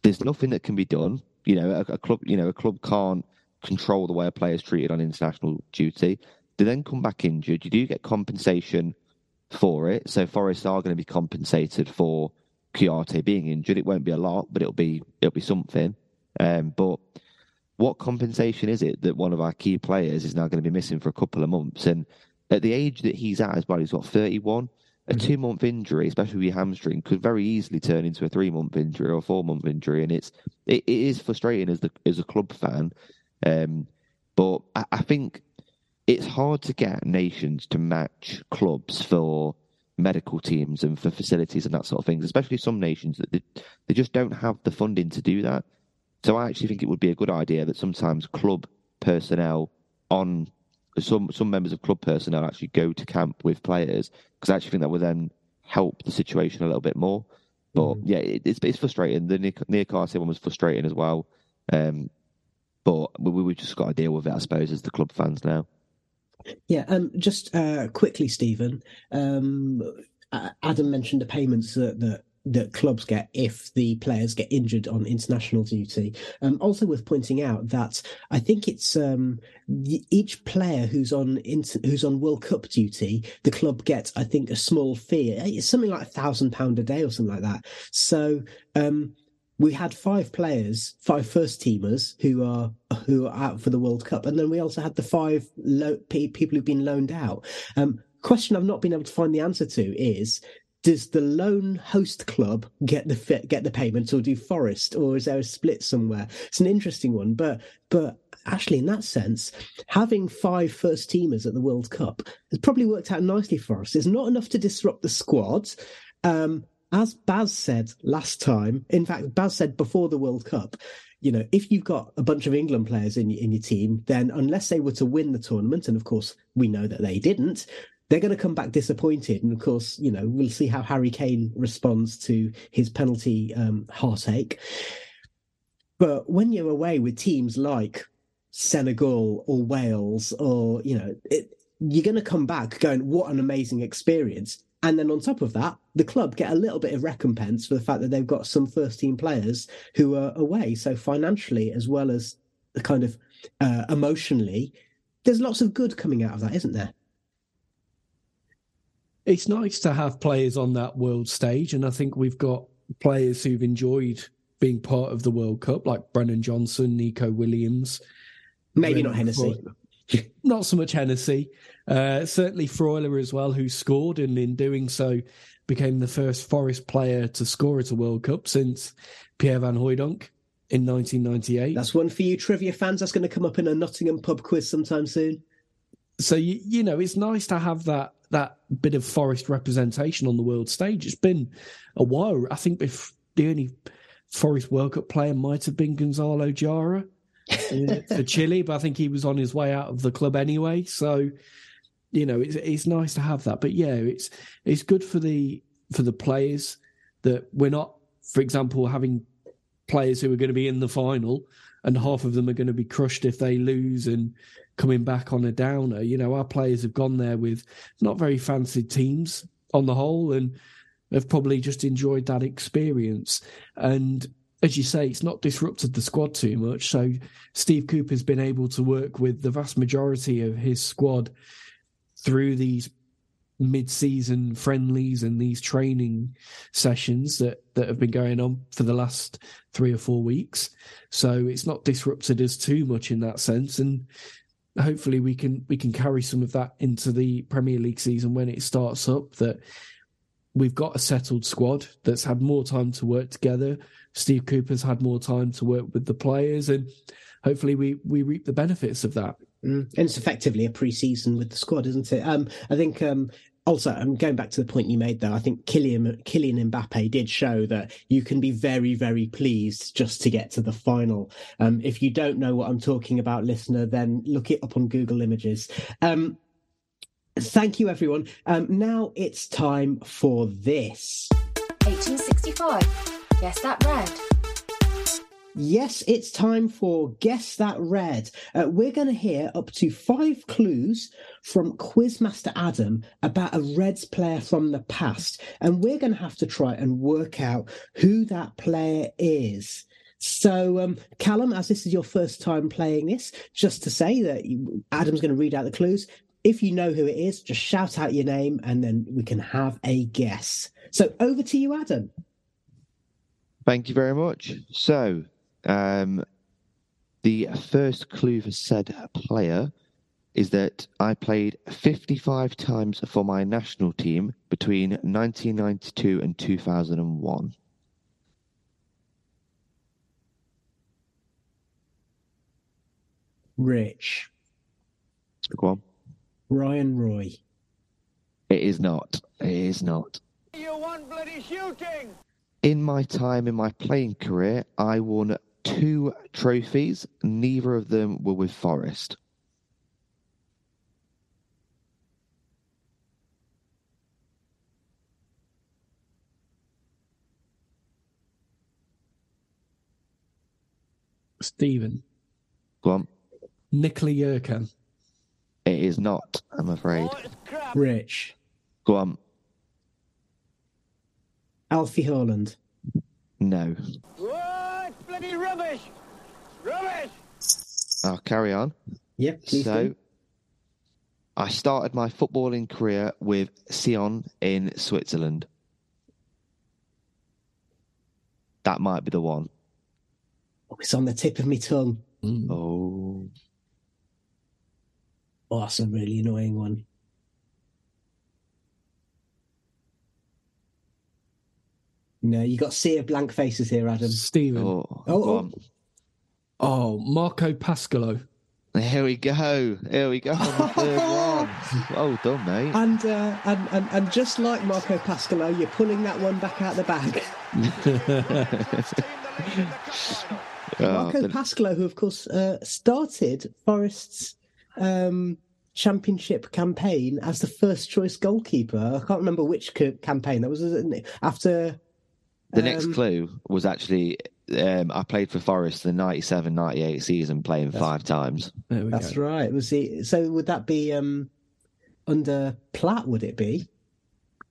there's nothing that can be done. You know, a, a, club, you know, a club can't control the way a player is treated on international duty. They then come back injured. You do get compensation for it. So Forest are going to be compensated for Kouyaté being injured. It won't be a lot, but it'll be it'll be something. Um, but what compensation is it that one of our key players is now going to be missing for a couple of months? And at the age that he's at as well, he's got 31. A mm-hmm. two month injury, especially with your hamstring, could very easily turn into a three month injury or a four month injury, and it's it, it is frustrating as the as a club fan. Um, but I, I think it's hard to get nations to match clubs for medical teams and for facilities and that sort of things, especially some nations that they, they just don't have the funding to do that. So I actually think it would be a good idea that sometimes club personnel on some some members of club personnel actually go to camp with players because I actually think that would then help the situation a little bit more. But mm. yeah, it, it's it's frustrating. The Niakhaté one was frustrating as well. Um, but we we just got to deal with it, I suppose, as the club fans now. Yeah, um, just uh, quickly, Stephen. Um, Adam mentioned the payments that, that that clubs get if the players get injured on international duty. Um, also worth pointing out that I think it's um, each player who's on inter- who's on World Cup duty, the club gets I think a small fee. It's something like a thousand pound a day or something like that. So. Um, we had five players, five first teamers who are who are out for the World Cup, and then we also had the five lo- people who've been loaned out. Um, question I've not been able to find the answer to is does the lone host club get the get the payments, or do Forest, or is there a split somewhere? It's an interesting one, but but actually, in that sense, having five first teamers at the World Cup has probably worked out nicely for us. It's not enough to disrupt the squad. Um, as Baz said last time, in fact, Baz said before the World Cup, you know, if you've got a bunch of England players in in your team, then unless they were to win the tournament, and of course we know that they didn't, they're going to come back disappointed. And of course, you know, we'll see how Harry Kane responds to his penalty um, heartache. But when you're away with teams like Senegal or Wales, or, you know, it, you're going to come back going, what an amazing experience. And then on top of that, the club get a little bit of recompense for the fact that they've got some first team players who are away. So financially, as well as kind of uh, emotionally, there's lots of good coming out of that, isn't there? It's nice to have players on that world stage, and I think we've got players who've enjoyed being part of the World Cup, like Brennan Johnson, Neco Williams. Maybe not Hennessy. not so much Hennessy. Uh, certainly Freuler as well, who scored and in doing so became the first Forest player to score at a World Cup since Pierre Van Hooijdonk in 1998. That's one for you trivia fans. That's going to come up in a Nottingham pub quiz sometime soon. So you, you know, it's nice to have that that bit of Forest representation on the world stage. It's been a while. I think if the only Forest World Cup player might have been Gonzalo Jara uh, for Chile, but I think he was on his way out of the club anyway. So, you know, it's it's nice to have that. But yeah, it's it's good for the for the players that we're not, for example, having players who are going to be in the final and half of them are going to be crushed if they lose and coming back on a downer. You know, our players have gone there with not very fancied teams on the whole and have probably just enjoyed that experience. And as you say, it's not disrupted the squad too much. So Steve Cooper's been able to work with the vast majority of his squad through these mid-season friendlies and these training sessions that that have been going on for the last three or four weeks so it's not disrupted us too much in that sense and hopefully we can we can carry some of that into the Premier League season when it starts up. That we've got a settled squad that's had more time to work together. Steve Cooper's had more time to work with the players, and hopefully we we reap the benefits of that. Mm. And it's effectively a pre-season with the squad, isn't it? Um, I think um, also, I'm going back to the point you made though. I think Kylian, Kylian Mbappe did show that you can be very, very pleased just to get to the final. Um, if you don't know what I'm talking about, listener, then look it up on Google Images. Um, thank you, everyone. Um, now it's time for this. 1865. Yes, that red. Yes, it's time for Guess That Red. Uh, we're going to hear up to five clues from Quizmaster Adam about a Reds player from the past. And we're going to have to try and work out who that player is. So, um, Callum, as this is your first time playing this, just to say that Adam's going to read out the clues. If you know who it is, just shout out your name and then we can have a guess. So, over to you, Adam. Thank you very much. So, um, the first clue for said player is that I played 55 times for my national team between 1992 and 2001. Rich. Go on. Bryan Roy. It is not. It is not. You want bloody shooting? In my time in my playing career, I won two trophies. Neither of them were with Forest. Stephen. Go on. Nikola Jerkan. It is not, I'm afraid. Rich. Go on. Alfie Haaland. No. What bloody rubbish! Rubbish! I'll carry on. Yep. So, do. I started my footballing career with Sion in Switzerland. That might be the one. Oh, it's on the tip of my tongue. Oh. Oh, that's a really annoying one. No, you got sea of blank faces here, Adam. Stephen. Oh, Oh, oh. Oh, Marco Pascolo. Here we go. Here we go. on the third one. Well done, mate. And, uh, and and and just like Marco Pascolo, you're pulling that one back out the bag. Oh, Marco but- Pascolo, who of course uh, started Forest's um, championship campaign as the first choice goalkeeper. I can't remember which campaign that was after. The next um, clue was actually um, I played for Forest the 97 98 season, playing five times. There we That's go. right. Was he? So would that be um, under Platt? Would it be?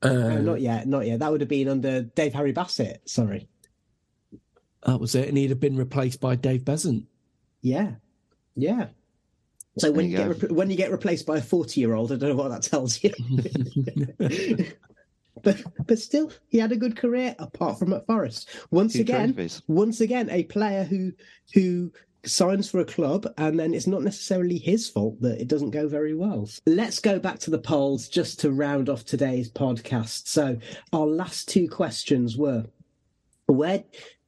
Uh, no, not yet. Not yet. That would have been under Dave Harry Bassett. Sorry. That was it. And he'd have been replaced by Dave Beasant. Yeah, yeah. So when you, you get re- when you get replaced by a forty year old, I don't know what that tells you. but but still, he had a good career apart from at Forest. Once Two again, trophies. once again, a player who who signs for a club and then it's not necessarily his fault that it doesn't go very well. Let's go back to the polls just to round off today's podcast. So our last two questions were where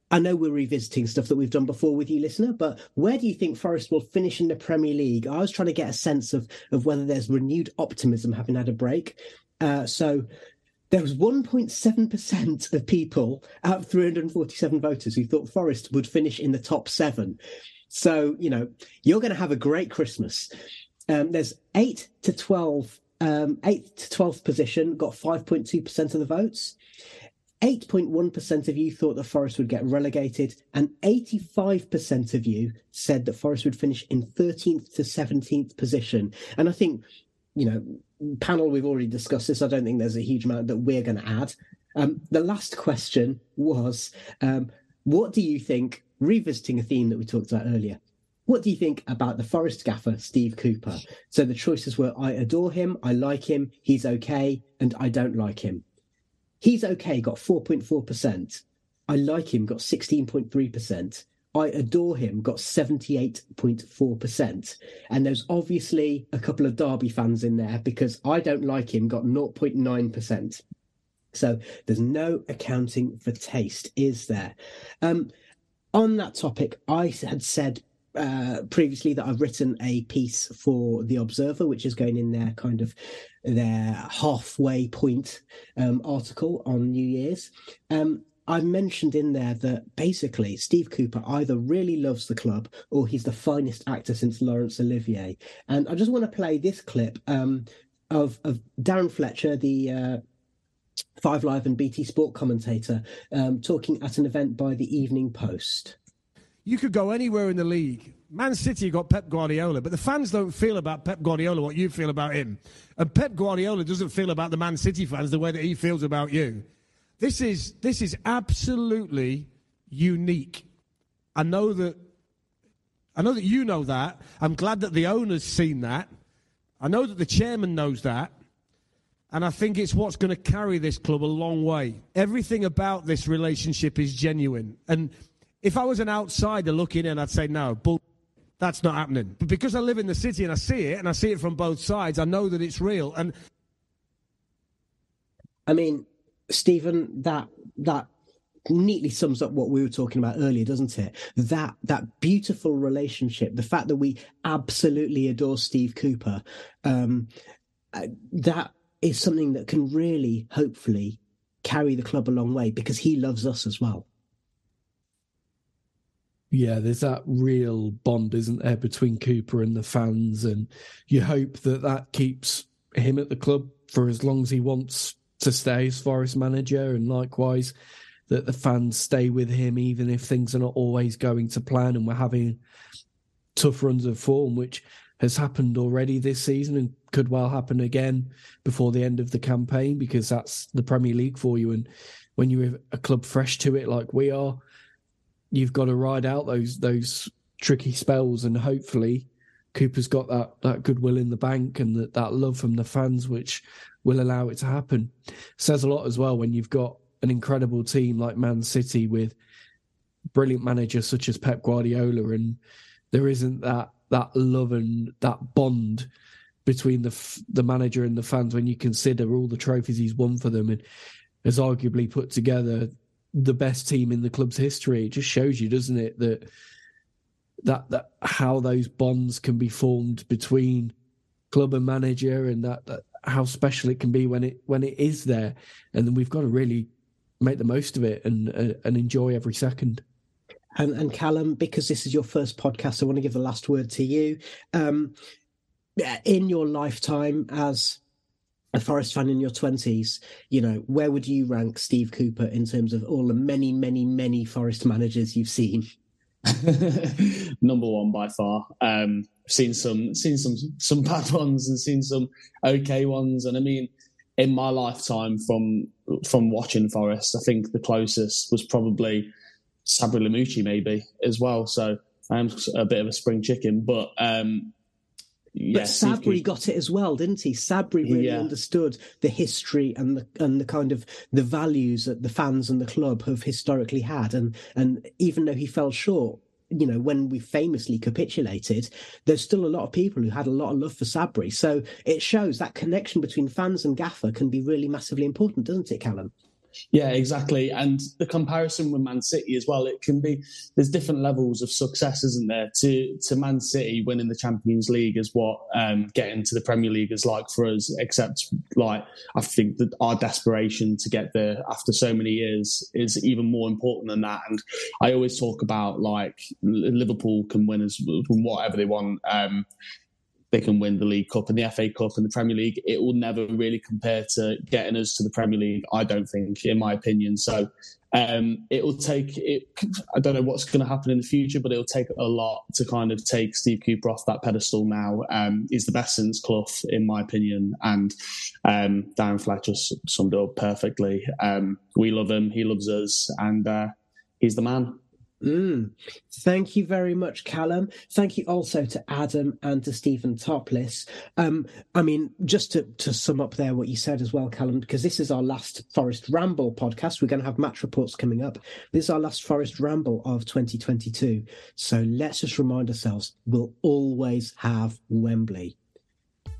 I know we're revisiting stuff that we've done before with you, listener, but where do you think Forest will finish in the Premier League? I was trying to get a sense of of whether there's renewed optimism having had a break. Uh, so there was 1.7% of people out of 347 voters who thought Forest would finish in the top seven. So, you know, you're going to have a great Christmas. Um, there's 8 to 12, um, 8 to 12th position, got 5.2% of the votes. 8.1% of you thought that Forest would get relegated, and 85% of you said that Forest would finish in 13th to 17th position. And I think, you know, panel, we've already discussed this. I don't think there's a huge amount that we're going to add. Um, the last question was um, what do you think, revisiting a theme that we talked about earlier, what do you think about the Forest gaffer, Steve Cooper? So the choices were I adore him, I like him, he's okay, and I don't like him. He's okay, got 4.4%. I like him, got 16.3%. I adore him, got 78.4%. And there's obviously a couple of Derby fans in there because I don't like him, got 0.9%. So there's no accounting for taste, is there? Um, on that topic, I had said uh, previously that I've written a piece for the Observer, which is going in their kind of their halfway point um, article on New Year's. Um, I mentioned in there that basically Steve Cooper either really loves the club or he's the finest actor since Laurence Olivier. And I just want to play this clip um, of of Darren Fletcher, the uh, Five Live and BT Sport commentator, um, talking at an event by the Evening Post. you could go anywhere in the league. Man City got Pep Guardiola, but the fans don't feel about Pep Guardiola what you feel about him. And Pep Guardiola doesn't feel about the Man City fans the way that he feels about you. This is, this is absolutely unique. I know that I know that you know that. I'm glad that the owner's seen that. I know that the chairman knows that. And I think it's what's going to carry this club a long way. Everything about this relationship is genuine. And if I was an outsider looking in, I'd say, no, bull, that's not happening. But because I live in the city and I see it, and I see it from both sides, I know that it's real. And I mean, Stephen, that that neatly sums up what we were talking about earlier, doesn't it? That that beautiful relationship, the fact that we absolutely adore Steve Cooper, um, uh, that is something that can really, hopefully, carry the club a long way because he loves us as well. Yeah, there's that real bond, isn't there, between Cooper and the fans, and you hope that that keeps him at the club for as long as he wants to stay as Forest manager, and likewise that the fans stay with him even if things are not always going to plan and we're having tough runs of form, which has happened already this season and could well happen again before the end of the campaign because that's the Premier League for you. And when you're a club fresh to it like we are, you've got to ride out those those tricky spells and hopefully Cooper's got that that goodwill in the bank and that, that love from the fans which will allow it to happen. Says a lot as well when you've got an incredible team like Man City with brilliant managers such as Pep Guardiola, and there isn't that that love and that bond between the the manager and the fans when you consider all the trophies he's won for them and has arguably put together the best team in the club's history. It just shows you, doesn't it, that that that how those bonds can be formed between club and manager, and that, that how special it can be when it when it is there. And then we've got to really make the most of it and uh, and enjoy every second. And, and Callum, because this is your first podcast, I want to give the last word to you. Um, in your lifetime as a Forest fan in your twenties, you know, where would you rank Steve Cooper in terms of all the many, many, many Forest managers you've seen? Number one by far. Um, seen some, seen some, some bad ones, and seen some okay ones. And I mean, in my lifetime from from watching Forest, I think the closest was probably Sabri Lamouchi, maybe as well. So I am a bit of a spring chicken, but um, yeah, but Sabri got it as well, didn't he? Sabri really yeah. understood the history and the and the kind of the values that the fans and the club have historically had, and and even though he fell short, you know, when we famously capitulated, there's still a lot of people who had a lot of love for Sabri. So it shows that connection between fans and Gaffer can be really massively important, doesn't it, Callum? Yeah, exactly. And the comparison with Man City as well, it can be there's different levels of success, isn't there? To to Man City winning the Champions League is what um, getting to the Premier League is like for us, except like I think that our desperation to get there after so many years is even more important than that. And I always talk about like Liverpool can win as whatever they want. Um, they can win the League Cup and the FA Cup and the Premier League. It will never really compare to getting us to the Premier League, I don't think, in my opinion. So um, it will take it. I don't know what's going to happen in the future, but it'll take a lot to kind of take Steve Cooper off that pedestal. Now um, he's the best since Clough, in my opinion, and um, Darren Fletcher summed it up perfectly. Um, we love him, he loves us, and uh, he's the man. Mm. Thank you very much, Callum. Thank you also to Adam and to Stephen Topless. Um, I mean, just to, to sum up there what you said as well, Callum, because this is our last Forest Ramble podcast. We're going to have match reports coming up. This is our last Forest Ramble of 2022. So let's just remind ourselves we'll always have Wembley.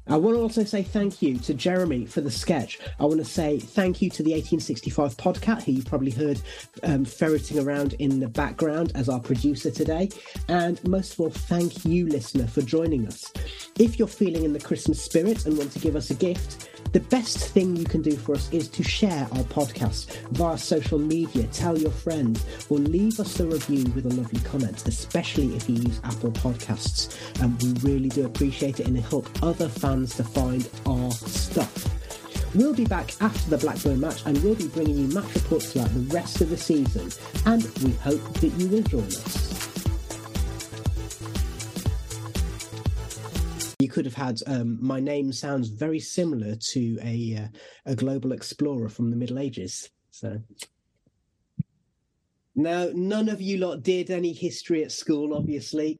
I want to also say thank you to Jeremy for the sketch. I want to say thank you to the 1865 podcast, who you probably heard um, ferreting around in the background as our producer today. And most of all, thank you, listener, for joining us. If you're feeling in the Christmas spirit and want to give us a gift, the best thing you can do for us is to share our podcast via social media, tell your friends, or leave us a review with a lovely comment, especially if you use Apple Podcasts. And we really do appreciate it and help other fans fans to find our stuff. We'll be back after the Blackburn match and we'll be bringing you match reports throughout the rest of the season. And we hope that you will join us. you could have had um, my name sounds very similar to a uh, a global explorer from the middle ages so now none of you lot did any history at school obviously